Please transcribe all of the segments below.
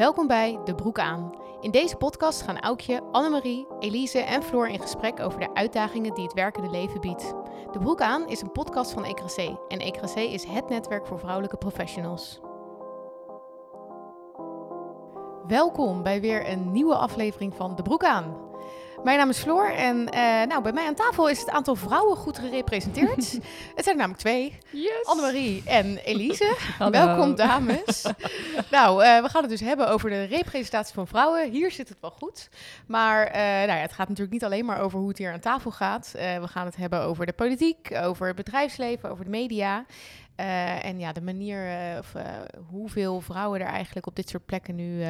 Welkom bij De Broek aan. In deze podcast gaan Aukje, Annemarie, Elise en Floor in gesprek over de uitdagingen die het werkende leven biedt. De Broek aan is een podcast van Ecrasé en Ecrasé is het netwerk voor vrouwelijke professionals. Welkom bij weer een nieuwe aflevering van De Broek aan. Mijn naam is Floor en uh, nou, bij mij aan tafel is het aantal vrouwen goed gerepresenteerd. het zijn er namelijk twee. Yes. Annemarie en Elise. Welkom dames. nou, uh, we gaan het dus hebben over de representatie van vrouwen. Hier zit het wel goed. Maar uh, nou ja, het gaat natuurlijk niet alleen maar over hoe het hier aan tafel gaat. we gaan het hebben over de politiek, over het bedrijfsleven, over de media. Uh, en ja, de manier uh, of uh, hoeveel vrouwen er eigenlijk op dit soort plekken nu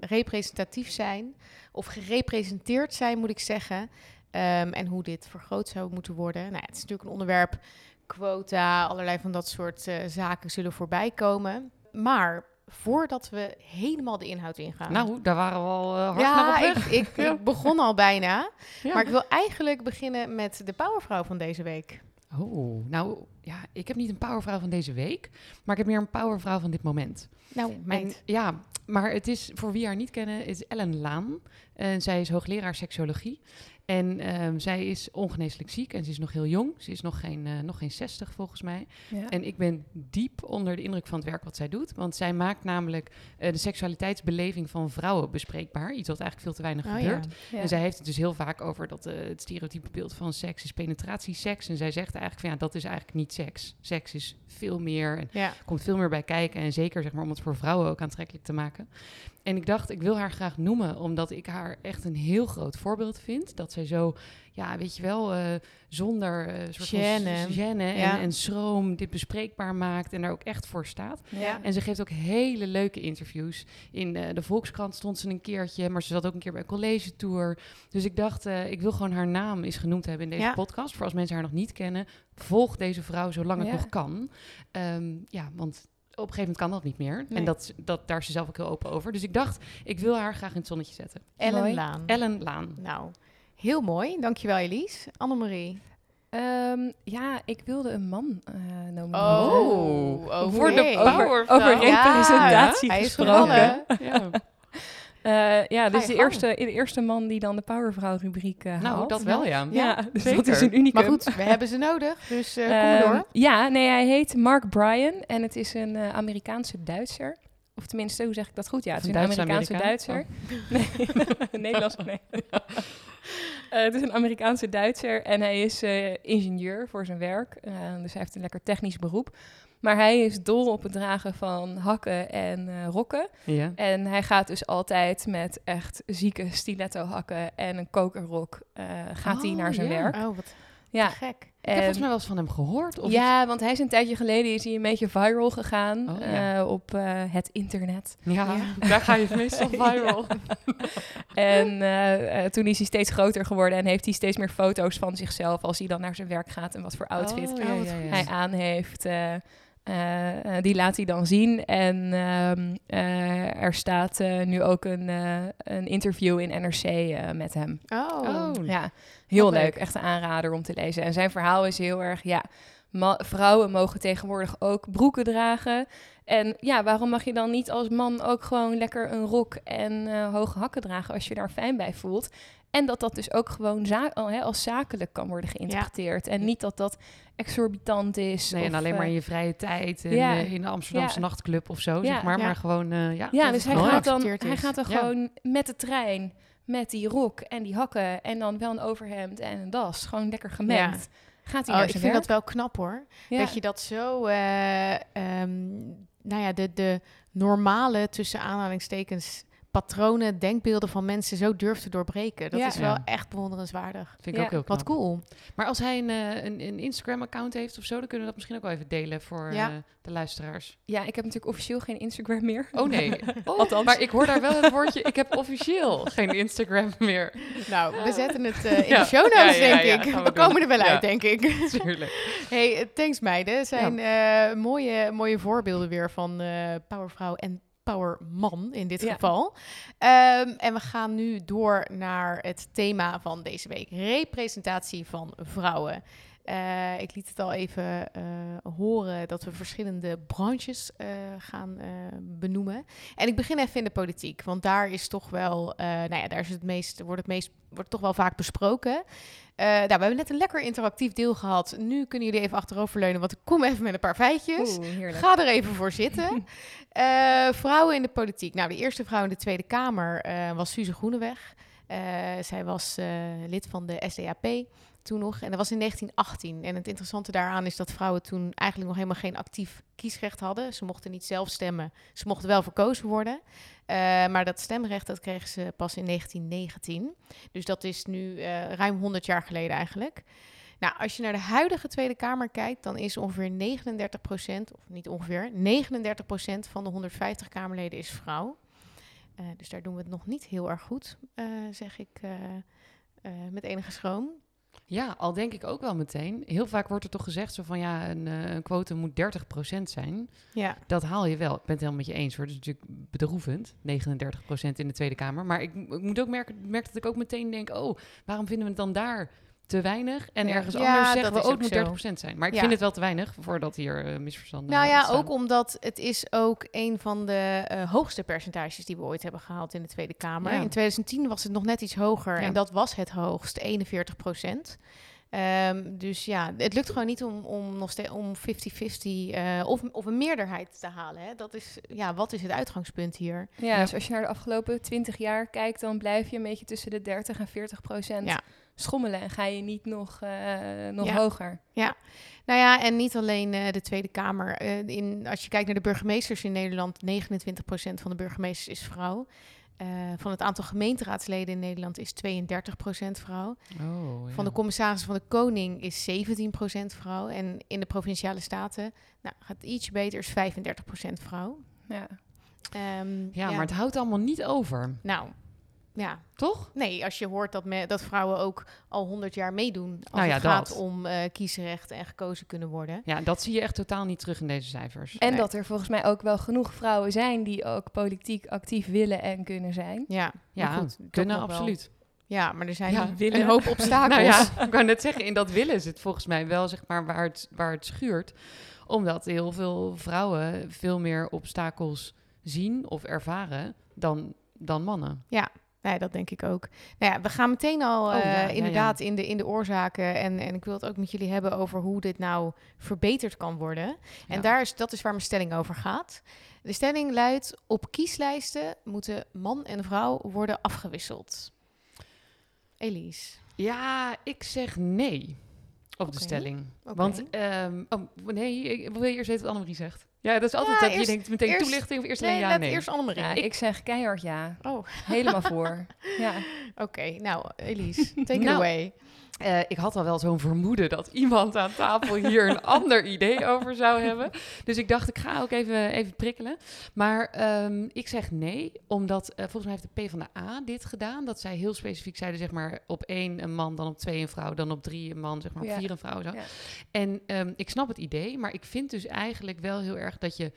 representatief zijn of gerepresenteerd zijn, moet ik zeggen. Um, en hoe dit vergroot zou moeten worden. Nou, het is natuurlijk een onderwerp, quota, allerlei van dat soort uh, zaken zullen voorbij komen. Maar voordat we helemaal de inhoud ingaan. Nou, daar waren we al uh, hard ja, naar op weg. Ik, ik, ja. ik begon al bijna. Ja. Maar ik wil eigenlijk beginnen met de powervrouw van deze week. Oh, nou ja, ik heb niet een powervrouw van deze week, maar ik heb meer een powervrouw van dit moment. Nou, en, ja, maar het is, voor wie haar niet kennen, is Ellen Laan. En zij is hoogleraar seksologie. En um, zij is ongeneeslijk ziek en ze is nog heel jong. Ze is nog geen, uh, nog geen 60 volgens mij. Ja. En ik ben diep onder de indruk van het werk wat zij doet. Want zij maakt namelijk uh, de seksualiteitsbeleving van vrouwen bespreekbaar. Iets wat eigenlijk veel te weinig oh, gebeurt. Ja. Ja. En zij heeft het dus heel vaak over dat uh, het stereotype beeld van seks is penetratieseks. En zij zegt eigenlijk van ja, dat is eigenlijk niet seks. Seks is veel meer en komt veel meer bij kijken. En zeker zeg maar om het voor vrouwen ook aantrekkelijk te maken. En ik dacht, ik wil haar graag noemen, omdat ik haar echt een heel groot voorbeeld vind. Dat zij zo, ja, weet je wel, uh, zonder uh, soort Gêne. van gêne en, Ja. en schroom dit bespreekbaar maakt en daar ook echt voor staat. Ja. En ze geeft ook hele leuke interviews. In uh, de Volkskrant stond ze een keertje, maar ze zat ook een keer bij een college tour. Dus ik dacht, ik wil gewoon haar naam eens genoemd hebben in deze Ja. podcast. Voor als mensen haar nog niet kennen, volg deze vrouw zolang het nog kan. Um, ja, want op een gegeven moment kan dat niet meer. Nee. En dat, dat, daar is ze zelf ook heel open over. Dus ik dacht, ik wil haar graag in het zonnetje zetten. Ellen Mooi. Laan. Ellen Laan. Nou, heel mooi. Dankjewel Elise. Annemarie. Um, ja, ik wilde een man uh, nomineren. Oh. Voor de over, powervrouw. over representatie Ja, hij is gesproken. Ja. Uh, ja, dus de eerste, de eerste man die dan de Powervrouw-rubriek uh, Nou, haalt. dat wel, ja. Ja, dus zeker. dat is een unicum. Maar goed, we hebben ze nodig, dus eh kom maar Ehm, door. Ja, nee, hij heet Mark Bryan en het is een uh, Amerikaanse Duitser. Of tenminste, hoe zeg ik dat goed? Ja, het is een Amerikaanse Amerikaan? Duitser. Nee, Nederlands, nee. Uh, het is een Amerikaanse Duitser en hij is uh, ingenieur voor zijn werk. Uh, dus hij heeft een lekker technisch beroep. Maar hij is dol op het dragen van hakken en uh, rokken. Ja. En hij gaat dus altijd met echt zieke stiletto hakken en een kokerrok. Uh, gaat hij Oh, naar zijn werk. Oh, wat Ja. te gek. Ik heb volgens mij wel eens van hem gehoord. Of ja, want hij is een tijdje geleden is hij een beetje viral gegaan Oh, ja. uh, op uh, het internet. Ja, Ja. daar ga je meestal viral. En uh, toen is hij steeds groter geworden en heeft hij steeds meer foto's van zichzelf als hij dan naar zijn werk gaat en wat voor outfit Oh, ja, hij aan heeft. Die laat hij dan zien. En um, uh, er staat nu ook een, een interview in NRC met hem. Oh. Oh. Ja, heel Wat leuk. leuk. Echt een aanrader om te lezen. En zijn verhaal is heel erg, ja, vrouwen mogen tegenwoordig ook broeken dragen. En ja, waarom mag je dan niet als man ook gewoon lekker een rok en uh, hoge hakken dragen als je daar fijn bij voelt? En dat dat dus ook gewoon za- hè, als zakelijk kan worden geïnterpreteerd. En niet dat dat exorbitant is. Nee, of, en alleen maar eh, in je vrije tijd en ja. uh, in de Amsterdamse Ja. nachtclub of zo, zeg maar. Maar gewoon, uh, ja. Ja, dus hij gaat, dan, hij gaat dan gewoon met de trein, met die rok en die hakken en dan wel een overhemd en een das. Gewoon lekker gemengd. Gaat hij Oh, naar ik vind werk? dat wel knap hoor. Ja. Dat je dat zo, eh, ehm, nou ja, de, de normale, tussen aanhalingstekens, patronen, denkbeelden van mensen zo durft te doorbreken. Dat Ja. is wel Ja. echt bewonderenswaardig. Vind ik Ja. ook heel knap. Wat cool. Maar als hij een, uh, een, een Instagram-account heeft of zo, dan kunnen we dat misschien ook wel even delen voor Ja. uh, de luisteraars. Ja, ik heb natuurlijk officieel geen Instagram meer. Oh nee. Oh, Althans. Maar ik hoor daar wel het woordje, ik heb officieel geen Instagram meer. Nou, we zetten het eh, in Ja. de show notes, Ja, ja, denk ja, ik. We, komen er wel Ja. uit, denk ik. Tuurlijk. hey, eh, thanks meiden. Het zijn eh, mooie, mooie voorbeelden weer van eh powervrouw en powerman in dit Ja. geval. Ehm, en we gaan nu door naar het thema van deze week. Representatie van vrouwen. Eh, ik liet het al even eh, horen dat we verschillende branches eh, gaan benoemen. En ik begin even in de politiek, want daar is toch wel, nou ja, daar is het meest, wordt het meest, wordt toch wel vaak besproken. Nou, we hebben net een lekker interactief deel gehad. Nu kunnen jullie even achteroverleunen, want ik kom even met een paar feitjes. Oeh. Ga er even voor zitten. Vrouwen in de politiek. Nou, de eerste vrouw in de Tweede Kamer was Suze Groeneweg. Zij was lid van de SDAP toen nog. En dat was in 1918. En het interessante daaraan is dat vrouwen toen eigenlijk nog helemaal geen actief kiesrecht hadden. Ze mochten niet zelf stemmen. Ze mochten wel verkozen worden. Eh, maar dat stemrecht dat kregen ze pas in 1919. Dus dat is nu eh, ruim 100 jaar geleden eigenlijk. Nou, als je naar de huidige Tweede Kamer kijkt, dan is ongeveer 39% of niet ongeveer, 39% van de 150 Kamerleden is vrouw. Eh, dus daar doen we het nog niet heel erg goed, zeg ik met enige schroom. Ja, al denk ik ook wel meteen. Heel vaak wordt er toch gezegd zo van ja, een, eh, een quotum moet 30% zijn. Ja, Dat haal je wel. Ik ben het helemaal met je eens hoor. Dat is natuurlijk bedroevend. 39% in de Tweede Kamer. Maar ik, ik moet ook merken, merk dat ik ook meteen denk, oh, waarom vinden we het dan daar te weinig? En Ja. ergens Ja, anders zeggen we is ook ook moet 30% zijn. Maar ik Ja. vind het wel te weinig voordat hier eh, misverstanden nou ja, ontstaan. ook omdat het is ook een van de eh, hoogste percentages die we ooit hebben gehaald in de Tweede Kamer. Ja. In 2010 was het nog net iets hoger Ja. en dat was het hoogst, 41 procent. Ehm, dus ja, het lukt gewoon niet om, om nog steeds om 50-50 eh, of, of een meerderheid te halen. Hè. Dat is, ja, wat is het uitgangspunt hier? Ja, dus als je naar de afgelopen 20 jaar kijkt, dan blijf je een beetje tussen de 30 en 40 procent Ja. Schommelen. En ga je niet nog, eh, nog Ja. hoger. Nou ja, en niet alleen eh, de Tweede Kamer. Eh, in, als je kijkt naar de burgemeesters in Nederland, 29% van de burgemeesters is vrouw. Eh, van het aantal gemeenteraadsleden in Nederland is 32% vrouw. Oh, ja. Van de commissaris van de Koning is 17% vrouw. En in de provinciale staten nou, gaat het ietsje beter, is 35% vrouw. Ja. Ehm, ja, maar het houdt allemaal niet over. Nou, ja. Toch? Nee, als je hoort dat, me, dat vrouwen ook al 100 jaar meedoen... als Nou ja, het gaat dat. om eh kiesrecht en gekozen kunnen worden. Ja, dat zie je echt totaal niet terug in deze cijfers. En Nee. dat er volgens mij ook wel genoeg vrouwen zijn die ook politiek actief willen en kunnen zijn. Ja, Ja, maar goed, dat kunnen absoluut. Ja, maar er zijn Ja, een hoop obstakels. Nou ja, ik wou net zeggen, in dat willen zit volgens mij wel zeg maar waar het, waar het schuurt. Omdat heel veel vrouwen veel meer obstakels zien of ervaren dan, dan mannen. Nee, dat denk ik ook. Nou ja, we gaan meteen al Oh, ja, eh, ja, inderdaad In, de, in de oorzaken. En, en ik wil het ook met jullie hebben over hoe dit nou verbeterd kan worden. En daar is, dat is waar mijn stelling over gaat. De stelling luidt: op kieslijsten moeten man en vrouw worden afgewisseld. Elise. Ja, ik zeg nee op de stelling. Want, ehm, oh, nee, ik wil je eerst weten wat Annemarie zegt. Ja, dat is altijd Ja, dat eerst- je denkt meteen eerst- toelichting of eerst Nee, alleen ja, laat nee. eerst Annemarie. Ja, ik zeg keihard ja. Oh, Helemaal voor. Ja. oké. Nou, Elise, take it Nou, away. Eh, ik had al wel zo'n vermoeden dat iemand aan tafel hier een ander idee over zou hebben. Dus ik dacht, ik ga ook even, even prikkelen. Maar ehm, ik zeg nee, omdat eh, volgens mij heeft de PvdA dit gedaan. Dat zij heel specifiek zeiden, zeg maar, op één een man, dan op twee een vrouw, dan op drie een man, zeg maar, op Ja. vier een vrouw. Zo. Ja. En ehm, ik snap het idee, maar ik vind dus eigenlijk wel heel erg dat je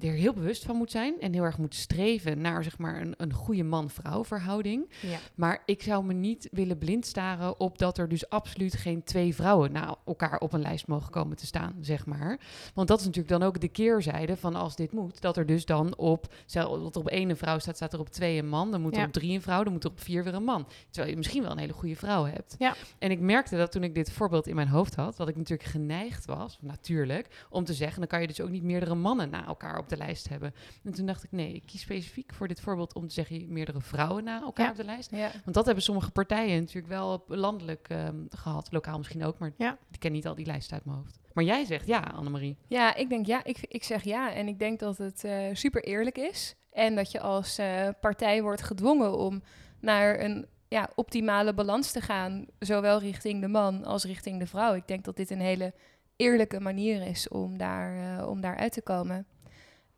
er heel bewust van moet zijn en heel erg moet streven naar zeg maar een, een goede man-vrouw verhouding. Ja. Maar ik zou me niet willen blind staren op dat er dus absoluut geen twee vrouwen na elkaar op een lijst mogen komen te staan, zeg maar. Want dat is natuurlijk dan ook de keerzijde van als dit moet, dat er dus dan op, stel dat er op één een vrouw staat, staat er op twee een man, dan moet er Ja. op drie een vrouw, dan moet er op vier weer een man. Terwijl je misschien wel een hele goede vrouw hebt. Ja. En ik merkte dat toen ik dit voorbeeld in mijn hoofd had, dat ik natuurlijk geneigd was, natuurlijk, om te zeggen, dan kan je dus ook niet meerdere mannen na elkaar op de lijst hebben. En toen dacht ik, nee, ik kies specifiek voor dit voorbeeld om te zeggen meerdere vrouwen na elkaar Ja. op de lijst. Ja. Want dat hebben sommige partijen natuurlijk wel landelijk ehm, gehad, lokaal misschien ook, maar Ja. ik ken niet al die lijsten uit mijn hoofd. Maar jij zegt ja, Annemarie. Ja, ik denk ja. Ik, ik zeg ja. En ik denk dat het eh, super eerlijk is. En dat je als eh, partij wordt gedwongen om naar een ja, optimale balans te gaan. Zowel richting de man als richting de vrouw. Ik denk dat dit een hele eerlijke manier is om daar, eh, om daar uit te komen.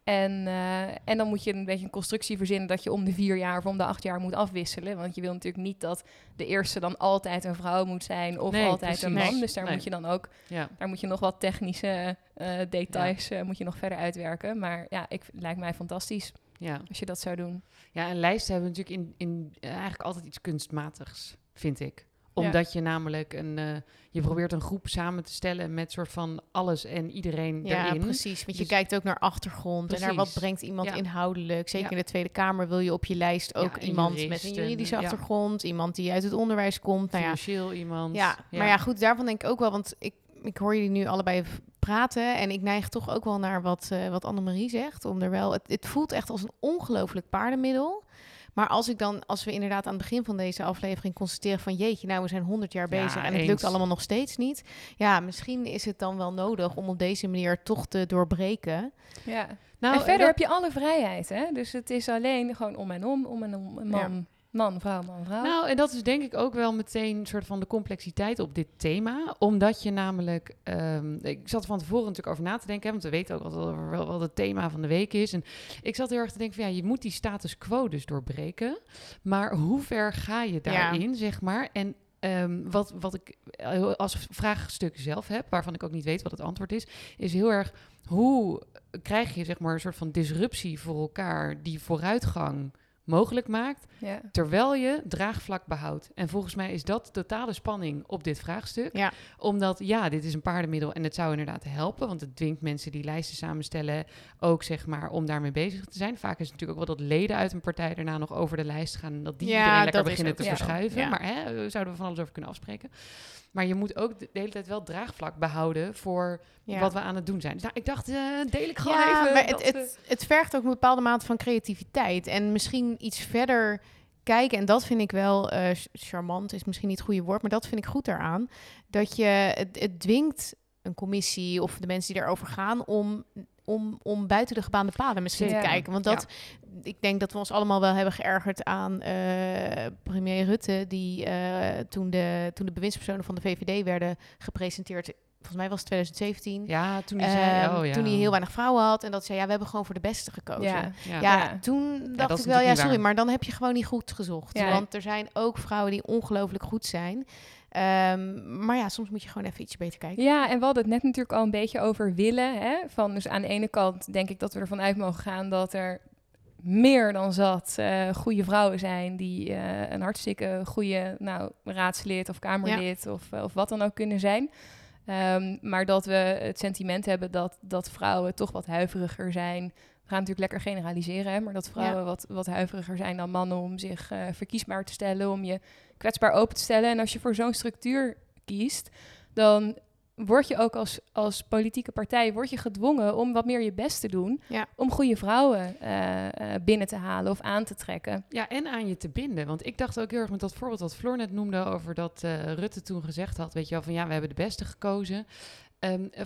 En, eh, en dan moet je een beetje een constructie verzinnen dat je om de vier jaar of om de acht jaar moet afwisselen. Want je wil natuurlijk niet dat de eerste dan altijd een vrouw moet zijn of Nee, altijd een man. Dus daar Nee. moet je dan ook Ja. daar moet je nog wat technische eh, details eh, moet je nog verder uitwerken. Maar ja, ik, lijkt mij fantastisch Ja. als je dat zou doen. ja, en lijsten hebben natuurlijk in, in eigenlijk altijd iets kunstmatigs, vind ik. Omdat je namelijk een... eh, je probeert een groep samen te stellen met soort van alles en iedereen Ja, erin. precies. Want je Dus- kijkt ook naar achtergrond en naar wat brengt iemand Ja. inhoudelijk. Zeker Ja. in de Tweede Kamer wil je op je lijst ook iemand met een en, juridische achtergrond, iemand die uit het onderwijs komt. Nou ja, Financieel iemand. ja, maar ja, goed, daarvan denk ik ook wel, want ik, ik hoor jullie nu allebei praten en ik neig toch ook wel naar wat, eh wat Annemarie zegt. Om er wel, het, het voelt echt als een ongelooflijk paardenmiddel. Maar als ik dan, als we inderdaad aan het begin van deze aflevering constateren van jeetje, nou we zijn 100 jaar Ja, bezig en het eens. lukt allemaal nog steeds niet. Ja, misschien is het dan wel nodig om op deze manier toch te doorbreken. Ja. Nou, en verder dat- heb je alle vrijheid, hè? Dus het is alleen gewoon om en om, om en om, man, man, vrouw, man, vrouw. Nou, en dat is denk ik ook wel meteen een soort van de complexiteit op dit thema. Omdat je namelijk... ehm, ik zat van tevoren natuurlijk over na te denken, hè, want we weten ook altijd wel, wel wat het thema van de week is. En ik zat heel erg te denken van ja, je moet die status quo dus doorbreken. Maar hoe ver ga je daarin, zeg maar? En ehm, wat, wat ik als vraagstuk zelf heb, waarvan ik ook niet weet wat het antwoord is, is heel erg hoe krijg je zeg maar een soort van disruptie voor elkaar die vooruitgang mogelijk maakt ja. terwijl je draagvlak behoudt. En volgens mij is dat totale spanning op dit vraagstuk. Ja. Omdat, ja, dit is een paardenmiddel en het zou inderdaad helpen, want het dwingt mensen die lijsten samenstellen ook, zeg maar, om daarmee bezig te zijn. Vaak is het natuurlijk ook wel dat leden uit een partij daarna nog over de lijst gaan en dat die Ja, iedereen lekker beginnen ook te verschuiven. Maar hè, daar zouden we van alles over kunnen afspreken. Maar je moet ook de hele tijd wel draagvlak behouden voor Ja. wat we aan het doen zijn. Dus nou, ik dacht, eh, deel ik gewoon ja, even. maar het, het, het vergt ook een bepaalde mate van creativiteit. En misschien iets verder kijken. En dat vind ik wel eh, ch- charmant, is misschien niet het goede woord. Maar dat vind ik goed daaraan. Dat je het, het dwingt een commissie of de mensen die erover gaan om. Om, om buiten de gebaande paden misschien te kijken. Want dat, ik denk dat we ons allemaal wel hebben geërgerd aan eh, premier Rutte, die eh, toen, de, toen de bewindspersonen van de VVD werden gepresenteerd, volgens mij was het 2017, ja, toen hij zei, Ehm, oh ja. Toen hij heel weinig vrouwen had en dat zei, ja, we hebben gewoon voor de beste gekozen. Ja. Ja, Ja. Ja. toen dacht ik wel, ja, sorry, waar. maar dan heb je gewoon niet goed gezocht. Ja. Want er zijn ook vrouwen die ongelooflijk goed zijn. Ehm, maar ja, soms moet je gewoon even ietsje beter kijken. Ja, en we hadden het net natuurlijk al een beetje over willen. Hè? Van, dus aan de ene kant denk ik dat we ervan uit mogen gaan dat er meer dan zat eh goede vrouwen zijn die eh, een hartstikke goede nou, raadslid of kamerlid of, eh, of wat dan ook kunnen zijn. Ehm, maar dat we het sentiment hebben dat, dat vrouwen toch wat huiveriger zijn. We gaan natuurlijk lekker generaliseren, hè, maar dat vrouwen wat, wat huiveriger zijn dan mannen om zich eh, verkiesbaar te stellen, om je kwetsbaar open te stellen. En als je voor zo'n structuur kiest, dan word je ook als, als politieke partij word je gedwongen om wat meer je best te doen Ja. om goede vrouwen eh, eh, binnen te halen of aan te trekken. Ja, en aan je te binden. Want ik dacht ook heel erg met dat voorbeeld wat Floor net noemde over dat eh, Rutte toen gezegd had, weet je wel, van ja, we hebben de beste gekozen. Ehm, eh,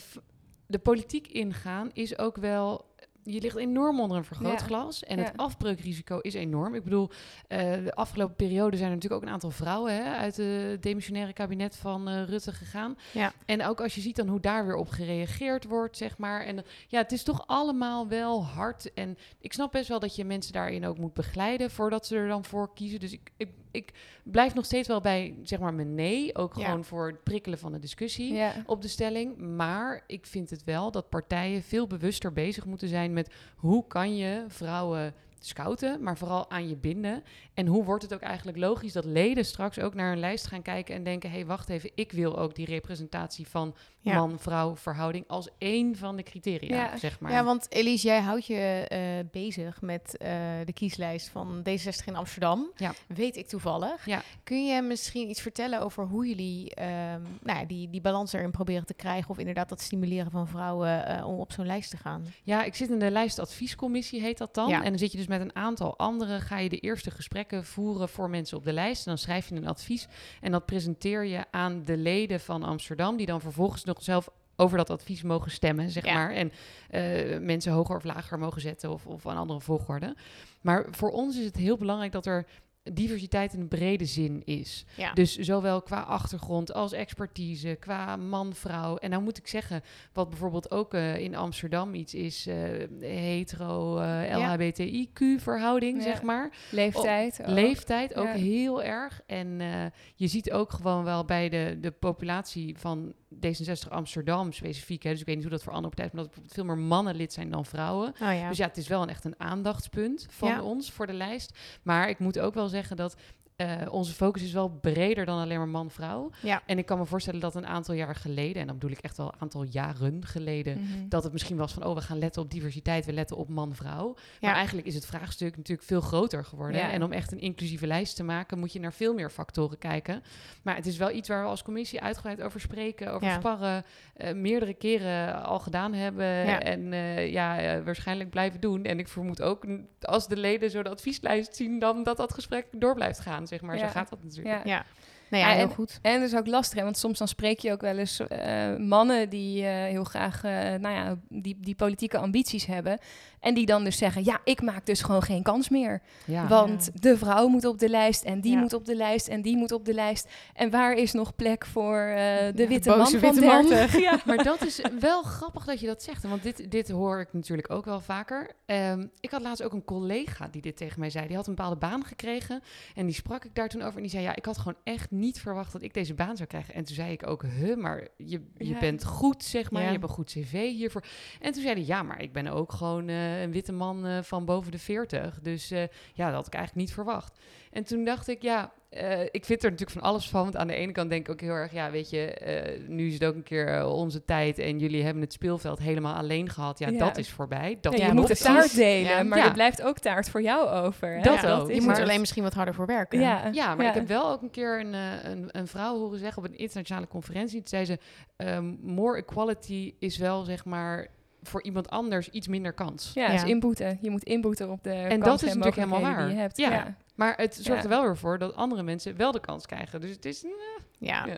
de politiek ingaan is ook wel. Je ligt enorm onder een vergrootglas. En Ja. het afbreukrisico is enorm. Ik bedoel, eh, de afgelopen periode zijn er natuurlijk ook een aantal vrouwen hè, uit het demissionaire kabinet van eh, Rutte gegaan. Ja. En ook als je ziet dan hoe daar weer op gereageerd wordt, zeg maar. En ja, het is toch allemaal wel hard. En ik snap best wel dat je mensen daarin ook moet begeleiden voordat ze er dan voor kiezen. Dus ik, ik, ik blijf nog steeds wel bij, zeg maar, mijn nee. Ook Ja. gewoon voor het prikkelen van de discussie Ja. op de stelling. Maar ik vind het wel dat partijen veel bewuster bezig moeten zijn met hoe kan je vrouwen scouten, maar vooral aan je binden. En hoe wordt het ook eigenlijk logisch dat leden straks ook naar een lijst gaan kijken en denken: hé, hey, wacht even, ik wil ook die representatie van Ja. man-vrouw verhouding als één van de criteria, Ja. zeg maar. Ja, want Elise, jij houdt je eh, bezig met eh, de kieslijst van D66 in Amsterdam. Ja. Weet ik toevallig. Ja. Kun je misschien iets vertellen over hoe jullie ehm, nou ja, die, die balans erin proberen te krijgen? Of inderdaad dat stimuleren van vrouwen eh, om op zo'n lijst te gaan? Ja, ik zit in de lijstadviescommissie, heet dat dan. Ja. En dan zit je dus met een aantal anderen, ga je de eerste gesprekken voeren voor mensen op de lijst. En dan schrijf je een advies en dat presenteer je aan de leden van Amsterdam, die dan vervolgens nog zelf over dat advies mogen stemmen, zeg Ja. maar. En eh, mensen hoger of lager mogen zetten of, of een andere volgorde. Maar voor ons is het heel belangrijk dat er diversiteit in de brede zin is. Ja. Dus zowel qua achtergrond als expertise, qua man-vrouw. En nou moet ik zeggen, wat bijvoorbeeld ook eh, in Amsterdam iets is, eh, hetero, eh Ja. LHBTIQ-verhouding, Ja. zeg maar. Leeftijd. ook. Leeftijd ook Ja. heel erg. En eh, je ziet ook gewoon wel bij de, de populatie van D66 Amsterdam specifiek. Hè, dus ik weet niet hoe dat voor andere partijen is, maar dat veel meer mannen lid zijn dan vrouwen. Oh ja. Dus ja, het is wel een, echt een aandachtspunt van Ja. ons voor de lijst. Maar ik moet ook wel zeggen dat eh, onze focus is wel breder dan alleen maar man-vrouw. Ja. En ik kan me voorstellen dat een aantal jaar geleden, en dan bedoel ik echt wel een aantal jaren geleden, Mhm. dat het misschien was van, oh, we gaan letten op diversiteit, we letten op man-vrouw. Ja. Maar eigenlijk is het vraagstuk natuurlijk veel groter geworden. Ja. En om echt een inclusieve lijst te maken, moet je naar veel meer factoren kijken. Maar het is wel iets waar we als commissie uitgebreid over spreken, over sparren, eh, meerdere keren al gedaan hebben en eh, ja, waarschijnlijk blijven doen. En ik vermoed ook, als de leden zo de advieslijst zien, dan dat dat gesprek door blijft gaan, zeg maar. Ja. Zo gaat dat natuurlijk. Ja. Nou ja, heel en- goed. En dat is ook lastig, hè, want soms dan spreek je ook wel eens eh, mannen die eh, heel graag, eh, nou ja, die, die politieke ambities hebben. En die dan dus zeggen, ja, ik maak dus gewoon geen kans meer. Ja. Want de vrouw moet op de lijst en die Ja. moet op de lijst en die moet op de lijst. En waar is nog plek voor eh, de de witte man boze van witte man. 30? Ja. Maar dat is wel grappig dat je dat zegt. Want dit, dit hoor ik natuurlijk ook wel vaker. Ehm, ik had laatst ook een collega die dit tegen mij zei. Die had een bepaalde baan gekregen. En die sprak ik daar toen over. En die zei, ja, ik had gewoon echt niet verwacht dat ik deze baan zou krijgen. En toen zei ik ook, huh, maar je, je Ja. bent goed, zeg maar. Ja. Je hebt een goed cv hiervoor. En toen zei hij, ja, maar ik ben ook gewoon eh, een witte man eh, van boven de 40. Dus eh, ja, dat had ik eigenlijk niet verwacht. En toen dacht ik, ja, eh, ik vind er natuurlijk van alles van. Want aan de ene kant denk ik ook heel erg, ja, weet je, eh, nu is het ook een keer eh, onze tijd. En jullie hebben het speelveld helemaal alleen gehad. Ja, Ja. dat is voorbij. Dat Ja, je moet de taart delen, Ja. maar Ja. er blijft ook taart voor jou over. Hè? Dat Ja, ook. Je is moet er alleen misschien wat harder voor werken. Ja, Ja, maar ja. ik heb wel ook een keer een, een, een vrouw horen zeggen op een internationale conferentie. Toen zei ze, ehm, more equality is wel, zeg maar, voor iemand anders iets minder kans. Ja, Ja. dus inboeten. Je moet inboeten op de En dat is en natuurlijk helemaal mogelijkheden waar. die je hebt. Ja. Maar het zorgt er wel weer voor dat andere mensen wel de kans krijgen. Dus het is... eh, Ja. Ja.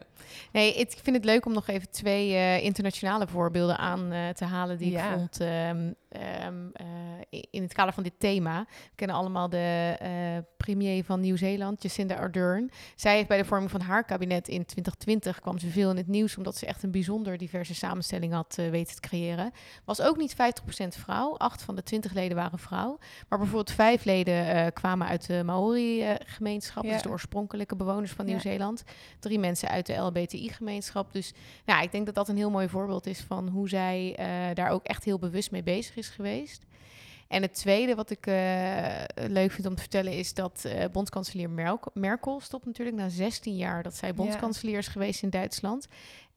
Nee, ik vind het leuk om nog even twee eh, internationale voorbeelden aan eh, te halen die Ja. ik vond ehm, ehm, eh, in het kader van dit thema. We kennen allemaal de premier van Nieuw-Zeeland, Jacinda Ardern. Zij heeft bij de vorming van haar kabinet in 2020 kwam ze veel in het nieuws omdat ze echt een bijzonder diverse samenstelling had weten te creëren. Was ook niet 50% vrouw. Acht van de 20 leden waren vrouw. Maar bijvoorbeeld vijf leden kwamen uit de Maori-gemeenschap, Ja. dus de oorspronkelijke bewoners van Ja. Nieuw-Zeeland. Drie mensen uit de LBTI-gemeenschap. Dus nou, ik denk dat dat een heel mooi voorbeeld is van hoe zij eh, daar ook echt heel bewust mee bezig is geweest. En het tweede wat ik eh, leuk vind om te vertellen is dat eh, bondskanselier Merkel, Merkel stopt natuurlijk na 16 jaar dat zij bondskanselier is geweest in Duitsland.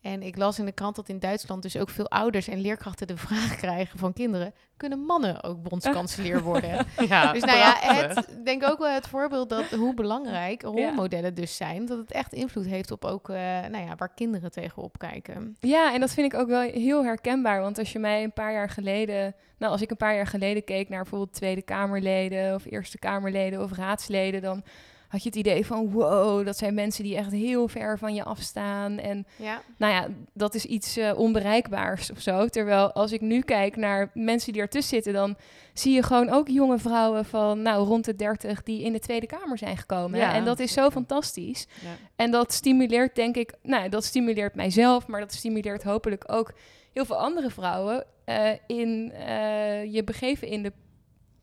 En ik las in de krant dat in Duitsland dus ook veel ouders en leerkrachten de vraag krijgen van kinderen: kunnen mannen ook bondskanselier worden? ja, Dus nou ja, het, denk ook wel het voorbeeld dat hoe belangrijk rolmodellen dus zijn. Dat het echt invloed heeft op ook, eh, nou ja, waar kinderen tegenop kijken. Ja, en dat vind ik ook wel heel herkenbaar. Want als je mij een paar jaar geleden... Nou, als ik een paar jaar geleden keek naar bijvoorbeeld Tweede Kamerleden... of Eerste Kamerleden of raadsleden... dan had je het idee van wow, dat zijn mensen die echt heel ver van je afstaan. En Ja, nou ja, dat is iets eh, onbereikbaars of zo. Terwijl als ik nu kijk naar mensen die ertussen zitten... dan zie je gewoon ook jonge vrouwen van nou, rond de 30... die in de Tweede Kamer zijn gekomen. Ja. En dat is zo fantastisch. Ja. En dat stimuleert, denk ik, nou, dat stimuleert mijzelf, maar dat stimuleert hopelijk ook heel veel andere vrouwen eh, in eh, je begeven in de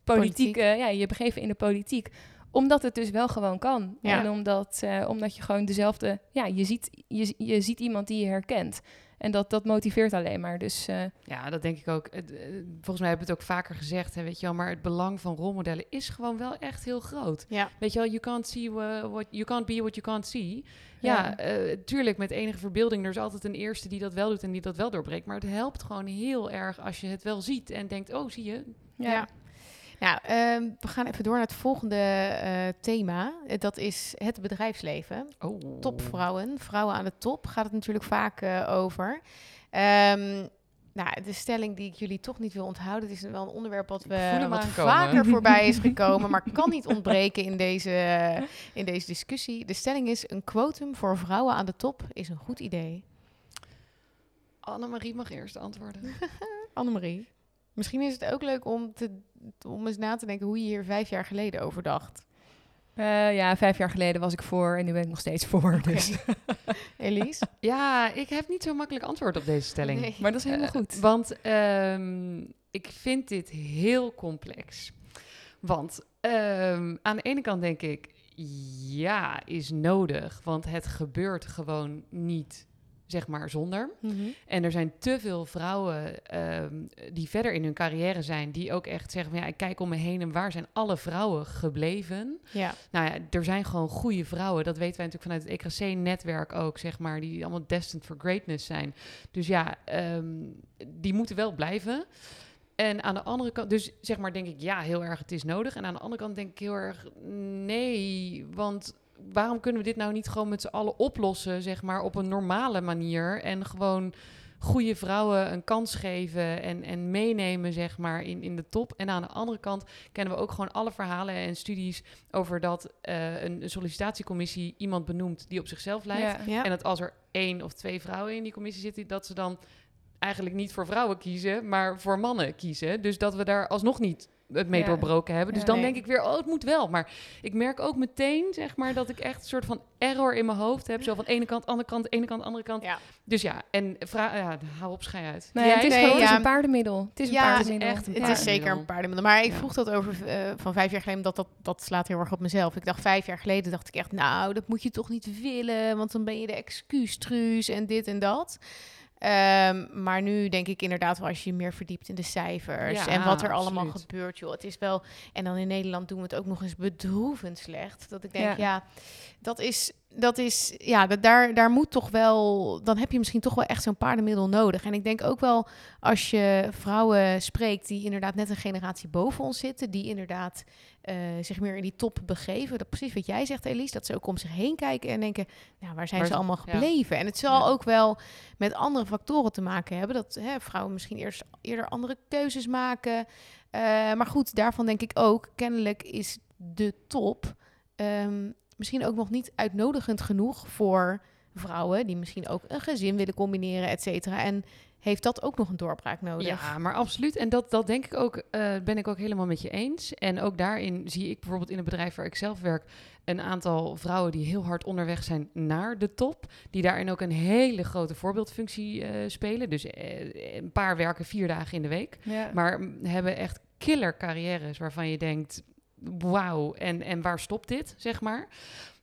politieke, ja, je begeven in de politiek omdat het dus wel gewoon kan. Ja. En omdat, eh, omdat je gewoon dezelfde, ja, je ziet, je, je ziet iemand die je herkent. En dat, dat motiveert alleen maar. Dus eh, Ja, dat denk ik ook. Eh, volgens mij hebben we het ook vaker gezegd, hè, weet je wel. Maar het belang van rolmodellen is gewoon wel echt heel groot. ja. Weet je wel, you can't see wha- what you can't be what you can't see. Ja, Ja. tuurlijk met enige verbeelding. Er is altijd een eerste die dat wel doet en die dat wel doorbreekt. Maar het helpt gewoon heel erg als je het wel ziet en denkt, oh, zie je? ja. Ja. Nou, ehm, we gaan even door naar het volgende eh, thema. Eh, dat is het bedrijfsleven. Oh. Topvrouwen, vrouwen aan de top, gaat het natuurlijk vaak eh, over. Ehm, nou, de stelling die ik jullie toch niet wil onthouden, het is wel een onderwerp wat, we, wat vaker voorbij is gekomen, maar kan niet ontbreken in deze, in deze discussie. De stelling is, een quotum voor vrouwen aan de top is een goed idee. Annemarie mag eerst antwoorden. Annemarie, misschien is het ook leuk om, te, om eens na te denken hoe je hier vijf jaar geleden over dacht. Eh, ja, vijf jaar geleden was ik voor en nu ben ik nog steeds voor. Dus. Elise? ja, ik heb niet zo makkelijk antwoord op deze stelling. Nee. Maar dat is helemaal Eh, goed. Want ehm, ik vind dit heel complex. Want ehm, aan de ene kant denk ik, ja, is nodig. Want het gebeurt gewoon niet zeg maar, zonder. Mhm. En er zijn te veel vrouwen ehm, die verder in hun carrière zijn, die ook echt zeggen van ja, ik kijk om me heen en waar zijn alle vrouwen gebleven? Ja. Nou ja, er zijn gewoon goede vrouwen. Dat weten wij natuurlijk vanuit het EKC-netwerk ook, zeg maar, die allemaal destined for greatness zijn. Dus ja, ehm, die moeten wel blijven. En aan de andere kant, dus zeg maar, denk ik ja, heel erg, het is nodig. En aan de andere kant denk ik heel erg nee, want waarom kunnen we dit nou niet gewoon met z'n allen oplossen, zeg maar, op een normale manier en gewoon goede vrouwen een kans geven en, en meenemen, zeg maar, in, in de top. En aan de andere kant kennen we ook gewoon alle verhalen en studies over dat eh, een, een sollicitatiecommissie iemand benoemt die op zichzelf lijkt. Ja. Ja. En dat als er één of twee vrouwen in die commissie zitten, dat ze dan eigenlijk niet voor vrouwen kiezen, maar voor mannen kiezen. Dus dat we daar alsnog niet het mee Ja. doorbroken hebben. Dus Ja, dan nee. denk ik weer, oh, het moet wel. Maar ik merk ook meteen, zeg maar, dat ik echt een soort van error in mijn hoofd heb. Zo van ene kant, andere kant, ene kant, andere kant. Ja. Dus ja, en vra- ja, hou op, schei uit. Nee, het is Nee, gewoon het is een paardenmiddel. Het is een Ja, het is paardenmiddel. echt een Het is zeker een paardenmiddel. Maar ik Ja. vroeg dat over eh, van vijf jaar geleden, omdat dat, dat slaat heel erg op mezelf. Ik dacht vijf jaar geleden, dacht ik echt, nou, dat moet je toch niet willen, want dan ben je de excuustruus en dit en dat. Ehm, maar nu denk ik inderdaad wel als je je meer verdiept in de cijfers Ja, en wat er allemaal absoluut. gebeurt, joh. Het is wel, en dan in Nederland doen we het ook nog eens bedroevend slecht. Dat ik denk, Ja. ja, dat is, dat is, ja, dat, daar, daar moet toch wel, dan heb je misschien toch wel echt zo'n paardenmiddel nodig. En ik denk ook wel als je vrouwen spreekt die inderdaad net een generatie boven ons zitten, die inderdaad eh, zich meer in die top begeven. Dat precies wat jij zegt, Elise, dat ze ook om zich heen kijken en denken, nou, waar zijn Waar ze allemaal ja. gebleven? En het zal Ja. ook wel met andere factoren te maken hebben, dat hè, vrouwen misschien eerst eerder andere keuzes maken. Eh, maar goed, daarvan denk ik ook, kennelijk is de top ehm, misschien ook nog niet uitnodigend genoeg voor vrouwen die misschien ook een gezin willen combineren, et cetera. En heeft dat ook nog een doorbraak nodig? Ja, maar absoluut. En dat, dat denk ik ook, eh, ben ik ook helemaal met je eens. En ook daarin zie ik bijvoorbeeld in het bedrijf waar ik zelf werk, een aantal vrouwen die heel hard onderweg zijn naar de top. Die daarin ook een hele grote voorbeeldfunctie eh, spelen. Dus eh, een paar werken vier dagen in de week. Ja. Maar hebben echt killer carrières waarvan je denkt, wauw, en, en waar stopt dit, zeg maar.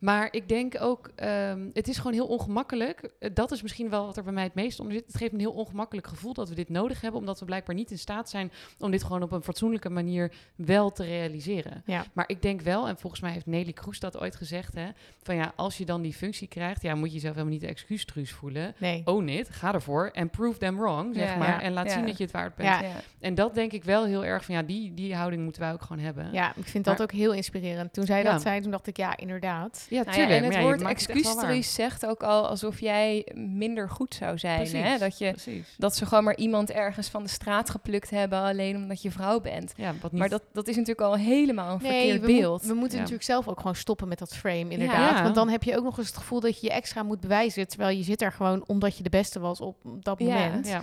Maar ik denk ook, ehm, het is gewoon heel ongemakkelijk. Eh, Dat is misschien wel wat er bij mij het meest onder zit. Het geeft een heel ongemakkelijk gevoel dat we dit nodig hebben, omdat we blijkbaar niet in staat zijn om dit gewoon op een fatsoenlijke manier wel te realiseren. Ja. Maar ik denk wel, en volgens mij heeft Nelly Kroes dat ooit gezegd, hè, van ja, als je dan die functie krijgt, ja, moet je jezelf helemaal niet de excuustruus voelen. Nee. Own it, ga ervoor en prove them wrong, zeg Ja, maar. ja, en laat ja. zien dat je het waard bent. Ja. Ja. En dat denk ik wel heel erg van ja, die, die houding moeten wij ook gewoon hebben. Ja, ik vind dat ook heel inspirerend. Toen zij Ja. dat zei, toen dacht ik, ja, inderdaad. Ja Nou ja, en het ja, woord excuustruus zegt ook al alsof jij minder goed zou zijn. Precies, Hè? Dat, je, precies. dat ze gewoon maar iemand ergens van de straat geplukt hebben, alleen omdat je vrouw bent. Ja, wat niet... Maar dat, dat is natuurlijk al helemaal een verkeerd we, beeld. we moeten Ja. natuurlijk zelf ook gewoon stoppen met dat frame, inderdaad. Ja. Want dan heb je ook nog eens het gevoel dat je je extra moet bewijzen, terwijl je zit er gewoon omdat je de beste was op dat Ja. moment. ja.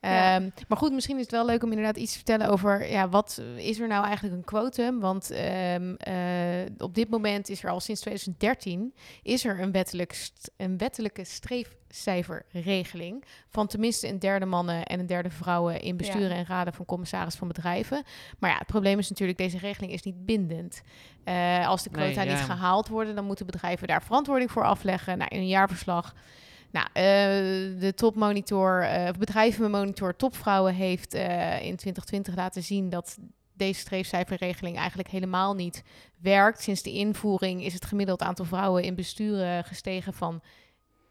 Ja. Ehm, maar goed, misschien is het wel leuk om inderdaad iets te vertellen over ja, wat is er nou eigenlijk een quotum? Want ehm, eh, op dit moment is er al sinds 2013 is er een, wettelijk een wettelijke streefcijferregeling van tenminste een derde mannen en een derde vrouwen in besturen Ja. en raden van commissaris van bedrijven. Maar ja, het probleem is natuurlijk deze regeling is niet bindend. Eh, als de Nee, quota ja. niet gehaald worden, dan moeten bedrijven daar verantwoording voor afleggen. Nou, in een jaarverslag nou, eh, de topmonitor, of bedrijvenmonitor Topvrouwen heeft eh, in 2020 laten zien dat deze streefcijferregeling eigenlijk helemaal niet werkt. Sinds de invoering is het gemiddeld aantal vrouwen in besturen gestegen van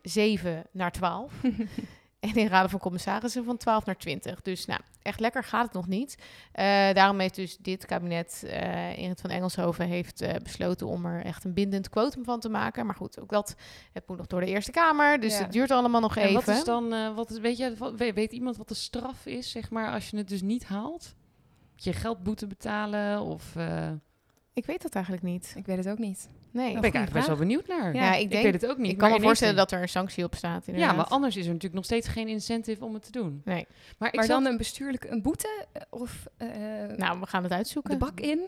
7 naar 12. En in raden van commissarissen van 12 naar 20. Dus nou, echt lekker gaat het nog niet. Eh, daarom heeft dus dit kabinet, eh Ingrid van Engelshoven, heeft eh, besloten om er echt een bindend quotum van te maken. Maar goed, ook dat, het moet nog door de Eerste Kamer. Dus Ja. het duurt allemaal nog En even. wat is dan, wat is, weet, je, wat- weet, weet iemand wat de straf is, zeg maar, als je het dus niet haalt? Moet je geldboete betalen of... Ik weet dat eigenlijk niet. Ik weet het ook niet. Nee. daar ben ik eigenlijk best wel benieuwd naar. Ja, ik ik denk- weet het ook niet. ik kan me voorstellen dat er een sanctie op staat. Ja, maar anders is er natuurlijk nog steeds geen incentive om het te doen. Nee. Maar, ik dan een bestuurlijke een boete eh, of eh, Nou, we gaan het uitzoeken. de bak in?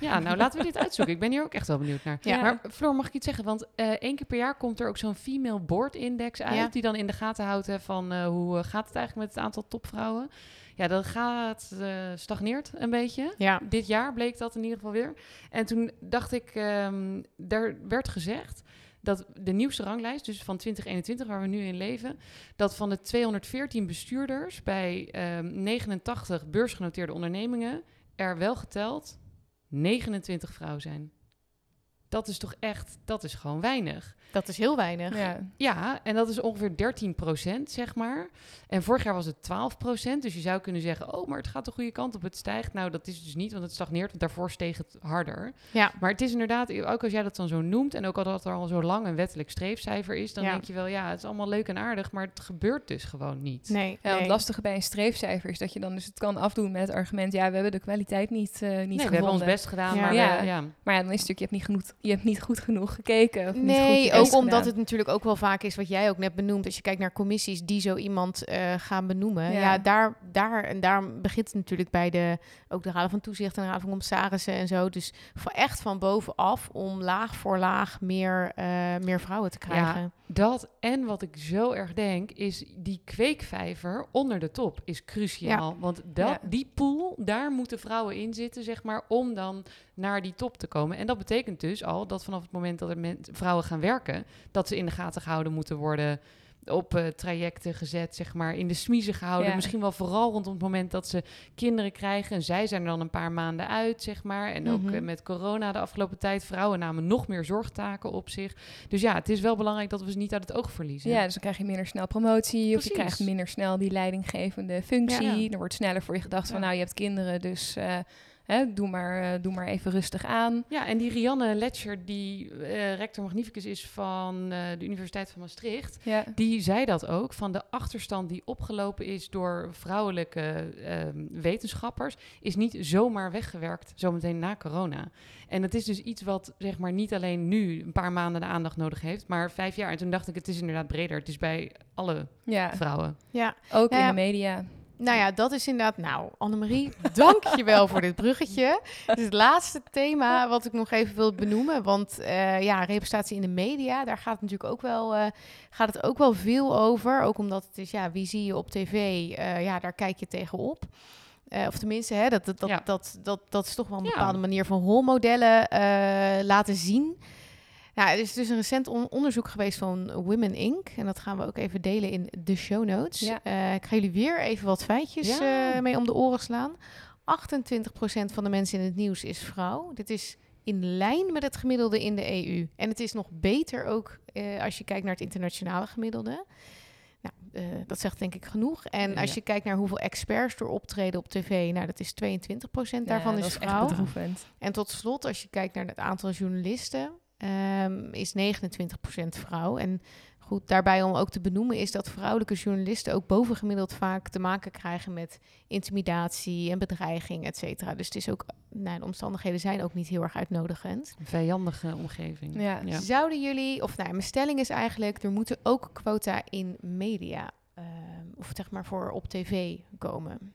Ja, nou laten we dit uitzoeken. Ik ben hier ook echt wel benieuwd naar. Ja. Maar Floor, mag ik iets zeggen? Want eh één keer per jaar komt er ook zo'n female board index uit. Ja. Die dan in de gaten houdt hè, van eh, hoe gaat het eigenlijk met het aantal topvrouwen. Ja, dat gaat, eh, stagneert een beetje. Ja. Dit jaar bleek dat in ieder geval weer. En toen dacht ik, ehm daar werd gezegd dat de nieuwste ranglijst, dus van 2021, waar we nu in leven, dat van de 214 bestuurders bij ehm 89 beursgenoteerde ondernemingen er wel geteld 29 vrouwen zijn. Dat is toch echt, dat is gewoon weinig. Dat is heel weinig. Ja. Ja, en dat is ongeveer 13% zeg maar. En vorig jaar was het 12% Dus je zou kunnen zeggen, oh, maar het gaat de goede kant op, het stijgt. Nou, dat is dus niet, want het stagneert, want daarvoor steeg het harder. Ja. Maar het is inderdaad, ook als jij dat dan zo noemt... en ook al dat er al zo lang een wettelijk streefcijfer is... dan Ja. denk je wel, ja, het is allemaal leuk en aardig... maar het gebeurt dus gewoon niet. Nee, Ja, nee. het lastige bij een streefcijfer is dat je dan dus het kan afdoen met het argument... ja, we hebben de kwaliteit niet, eh niet nee, we gevonden. hebben ons best gedaan, Ja. maar Ja. we- ja. Maar ja, dan is het natuurlijk, je hebt niet, genoeg, je hebt niet goed genoeg gekeken. Of niet goed Nee, ook omdat gedaan. het natuurlijk ook wel vaak is wat jij ook net benoemt. Als je kijkt naar commissies die zo iemand eh, gaan benoemen. Ja, Ja. daar, daar, en daarom begint het natuurlijk bij de, ook de raden van toezicht en de raden van commissarissen en zo. Dus van echt van bovenaf om laag voor laag meer, eh, meer vrouwen te krijgen. Dat en wat ik zo erg denk, is die kweekvijver onder de top is cruciaal. Want dat, Ja. die pool, daar moeten vrouwen in zitten, zeg maar, om dan naar die top te komen. En dat betekent dus al dat vanaf het moment dat er men- vrouwen gaan werken, dat ze in de gaten gehouden moeten worden. Op eh, trajecten gezet, zeg maar, in de smiezen gehouden. Ja. Misschien wel vooral rond het moment dat ze kinderen krijgen. En zij zijn er dan een paar maanden uit, zeg maar. En ook Mhm. eh, met corona de afgelopen tijd. Vrouwen namen nog meer zorgtaken op zich. Dus ja, het is wel belangrijk dat we ze niet uit het oog verliezen. Ja, dus dan krijg je minder snel promotie. Of je krijgt minder snel die leidinggevende functie. Ja. Er wordt sneller voor je gedacht van, nou, je hebt kinderen, dus eh, hè, doe, maar, eh, doe maar even rustig aan. Ja, en die Rianne Letcher, die eh, rector magnificus is van eh, de Universiteit van Maastricht, Ja. die zei dat ook, van de achterstand die opgelopen is door vrouwelijke ehm, wetenschappers, is niet zomaar weggewerkt, zometeen na corona. En dat is dus iets wat zeg maar niet alleen nu een paar maanden de aandacht nodig heeft, maar vijf jaar. En toen dacht ik, het is inderdaad breder. Het is bij alle ja, vrouwen. Ja, ook Ja, in ja. de media. Nou ja, dat is inderdaad. Nou, Annemarie, dank je wel voor dit bruggetje. Het is het laatste thema wat ik nog even wil benoemen. Want eh, ja, representatie in de media, daar gaat het natuurlijk ook wel, eh, gaat het ook wel veel over. Ook omdat het is, ja, wie zie je op tv? Eh, ja, daar kijk je tegenop. Of tenminste, hè, dat, dat, dat, Ja. dat, dat, dat is toch wel een Ja. bepaalde manier van rolmodellen laten zien. Nou, er is dus een recent on- onderzoek geweest van Women Inc. En dat gaan we ook even delen in de show notes. Ja. Eh, ik ga jullie weer even wat feitjes Ja. eh, mee om de oren slaan. 28% van de mensen in het nieuws is vrouw. Dit is in lijn met het gemiddelde in de EU. En het is nog beter ook eh, als je kijkt naar het internationale gemiddelde. Nou, dat zegt denk ik genoeg. En Ja. als je kijkt naar hoeveel experts er optreden op tv, nou, dat is 22% daarvan Ja, is is vrouw. bedroevend. En tot slot, als je kijkt naar het aantal journalisten, ehm, is 29% vrouw. En goed, daarbij om ook te benoemen is dat vrouwelijke journalisten ook bovengemiddeld vaak te maken krijgen met intimidatie en bedreiging, et cetera. Dus het is ook, nou, de omstandigheden zijn ook niet heel erg uitnodigend. Een vijandige omgeving. Ja. Zouden jullie, of nou, mijn stelling is eigenlijk, er moeten ook quota in media, ehm, of zeg maar voor op tv komen.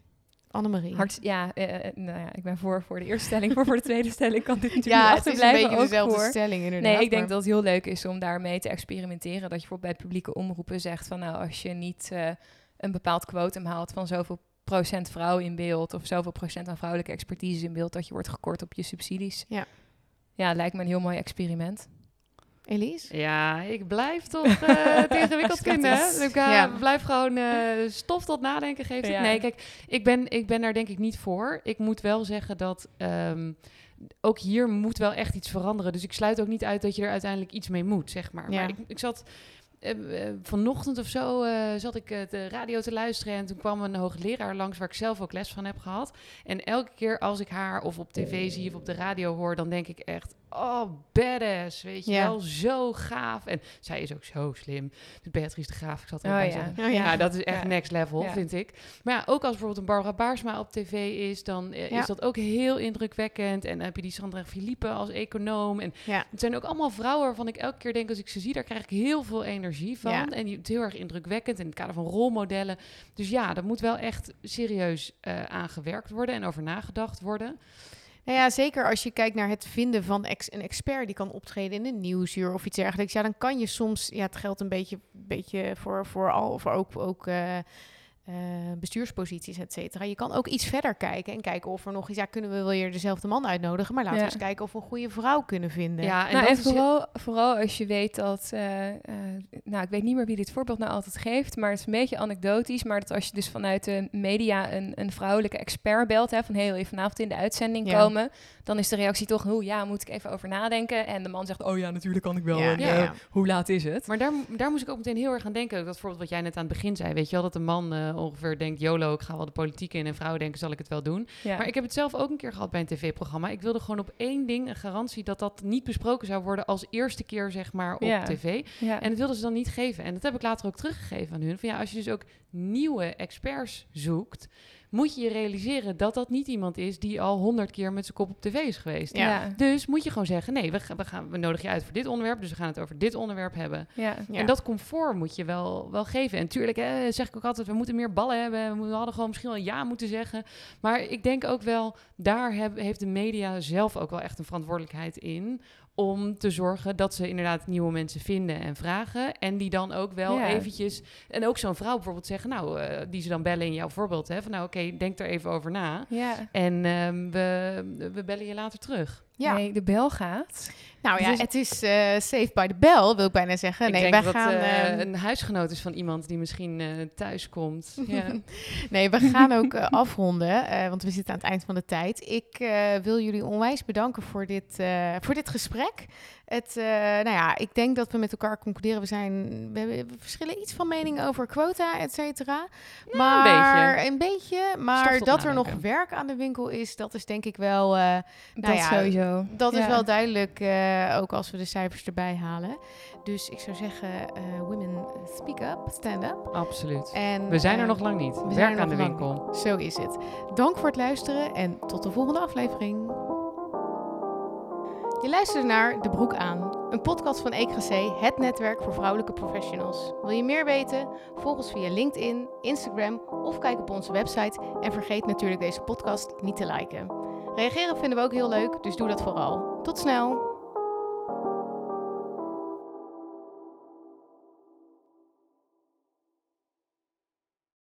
Annemarie. Hart, ja, eh, eh, nou ja, ik ben voor, voor de eerste stelling. Voor, voor de tweede stelling kan dit natuurlijk ja, het is een beetje dezelfde voor. stelling inderdaad. Nee, ik denk maar- dat het heel leuk is om daarmee te experimenteren. Dat je bijvoorbeeld bij publieke omroepen zegt van nou, als je niet eh, een bepaald quotum haalt van zoveel procent vrouw in beeld of zoveel procent aan vrouwelijke expertise in beeld, dat je wordt gekort op je subsidies. Ja. Ja, lijkt me een heel mooi experiment. Elise? Ja, ik blijf toch eh het ingewikkeld vinden. Ik Ja. blijf gewoon eh, stof tot nadenken geven. Ja. Nee, kijk, ik ben, ik ben daar denk ik niet voor. Ik moet wel zeggen dat ehm, ook hier moet wel echt iets veranderen. Dus ik sluit ook niet uit dat je er uiteindelijk iets mee moet, zeg maar. Ja. Maar ik, ik zat... eh, vanochtend of zo zat ik de radio te luisteren en toen kwam een hoogleraar langs waar ik zelf ook les van heb gehad. En elke keer als ik haar of op tv zie of op de radio hoor, dan denk ik echt, oh, badass, weet je Ja. wel, zo gaaf. En zij is ook zo slim. Dus Beatrice de Graaf, ik zat er Oh, bij ja. zeggen. Oh, Ja. dat is echt Ja. next level, Ja. vind ik. Maar ja, ook als bijvoorbeeld een Barbara Baarsma op tv is, dan eh, Ja. is dat ook heel indrukwekkend. En dan heb je die Sandra Philippe als econoom. En Ja. het zijn ook allemaal vrouwen waarvan ik elke keer denk, als ik ze zie, daar krijg ik heel veel energie van. Ja. En die het is heel erg indrukwekkend in het kader van rolmodellen. Dus ja, dat moet wel echt serieus eh aangewerkt worden en over nagedacht worden. Nou ja, zeker als je kijkt naar het vinden van ex een expert die kan optreden in een nieuwsuur of iets dergelijks. Ja, dan kan je soms, ja, het geldt een beetje, beetje voor, voor al, voor ook, ook eh, uh, bestuursposities, et cetera. Je kan ook iets verder kijken en kijken of er nog iets... Ja, kunnen we wel weer dezelfde man uitnodigen, maar laten we eens kijken of we een goede vrouw kunnen vinden. Ja, en, nou, en vooral, vooral als je weet dat... Uh, nou, ik weet niet meer wie dit voorbeeld nou altijd geeft, maar het is een beetje anekdotisch. Maar dat als je dus vanuit de media een, een vrouwelijke expert belt, hè, van heel even vanavond in de uitzending komen, dan is de reactie toch, hoe ja, moet ik even over nadenken. En de man zegt, oh ja, natuurlijk kan ik wel. en, hoe laat is het? Maar daar, daar moest ik ook meteen heel erg aan denken. Dat voorbeeld wat jij net aan het begin zei, weet je wel, dat de man ongeveer denkt, YOLO, ik ga wel de politiek in. En vrouwen denken, zal ik het wel doen. Maar ik heb het zelf ook een keer gehad bij een tv-programma. Ik wilde gewoon op één ding een garantie dat dat niet besproken zou worden als eerste keer, zeg maar, op tv. En dat wilden ze dan niet geven. En dat heb ik later ook teruggegeven aan hun. Van ja, als je dus ook nieuwe experts zoekt, moet je je realiseren dat dat niet iemand is die al honderd keer met zijn kop op tv is geweest. Ja. Dus moet je gewoon zeggen, nee, we, we, gaan, we nodigen je uit voor dit onderwerp, dus we gaan het over dit onderwerp hebben. Ja. En dat comfort moet je wel, wel geven. En tuurlijk hè, zeg ik ook altijd, we moeten meer ballen hebben. We hadden gewoon misschien wel ja moeten zeggen. Maar ik denk ook wel, daar heb, heeft de media zelf ook wel echt een verantwoordelijkheid in om te zorgen dat ze inderdaad nieuwe mensen vinden en vragen. En die dan ook wel eventjes... En ook zo'n vrouw bijvoorbeeld zeggen... nou, uh, die ze dan bellen in jouw voorbeeld. Hè, van nou, oké, denk er even over na. Ja. En um, we, we bellen je later terug. Ja. Nee, de bel gaat. Nou ja, dus het is uh, safe by the bell, wil ik bijna zeggen. Ik nee, denk wij dat gaan uh, een huisgenoot is van iemand die misschien uh, thuis komt. ja. nee, we gaan ook afronden, want we zitten aan het eind van de tijd. Ik wil jullie onwijs bedanken voor dit, voor dit gesprek. Het, nou ja, ik denk dat we met elkaar concluderen. We, zijn, we, we verschillen iets van mening over quota, et cetera. Ja, maar een beetje. Een beetje maar dat er nog werk aan de winkel is, dat is denk ik wel. Nou dat ja, sowieso. Dat is wel duidelijk. Uh, ook als we de cijfers erbij halen. Dus ik zou zeggen, uh, women speak up, stand up. Absoluut. En, we zijn er uh, nog lang niet. We Werk aan de winkel. Zo is het. Dank voor het luisteren en tot de volgende aflevering. Je luistert naar De Broek aan, een podcast van EKC, het netwerk voor vrouwelijke professionals. Wil je meer weten? Volg ons via LinkedIn, Instagram of kijk op onze website. En vergeet natuurlijk deze podcast niet te liken. Reageren vinden we ook heel leuk, dus doe dat vooral. Tot snel!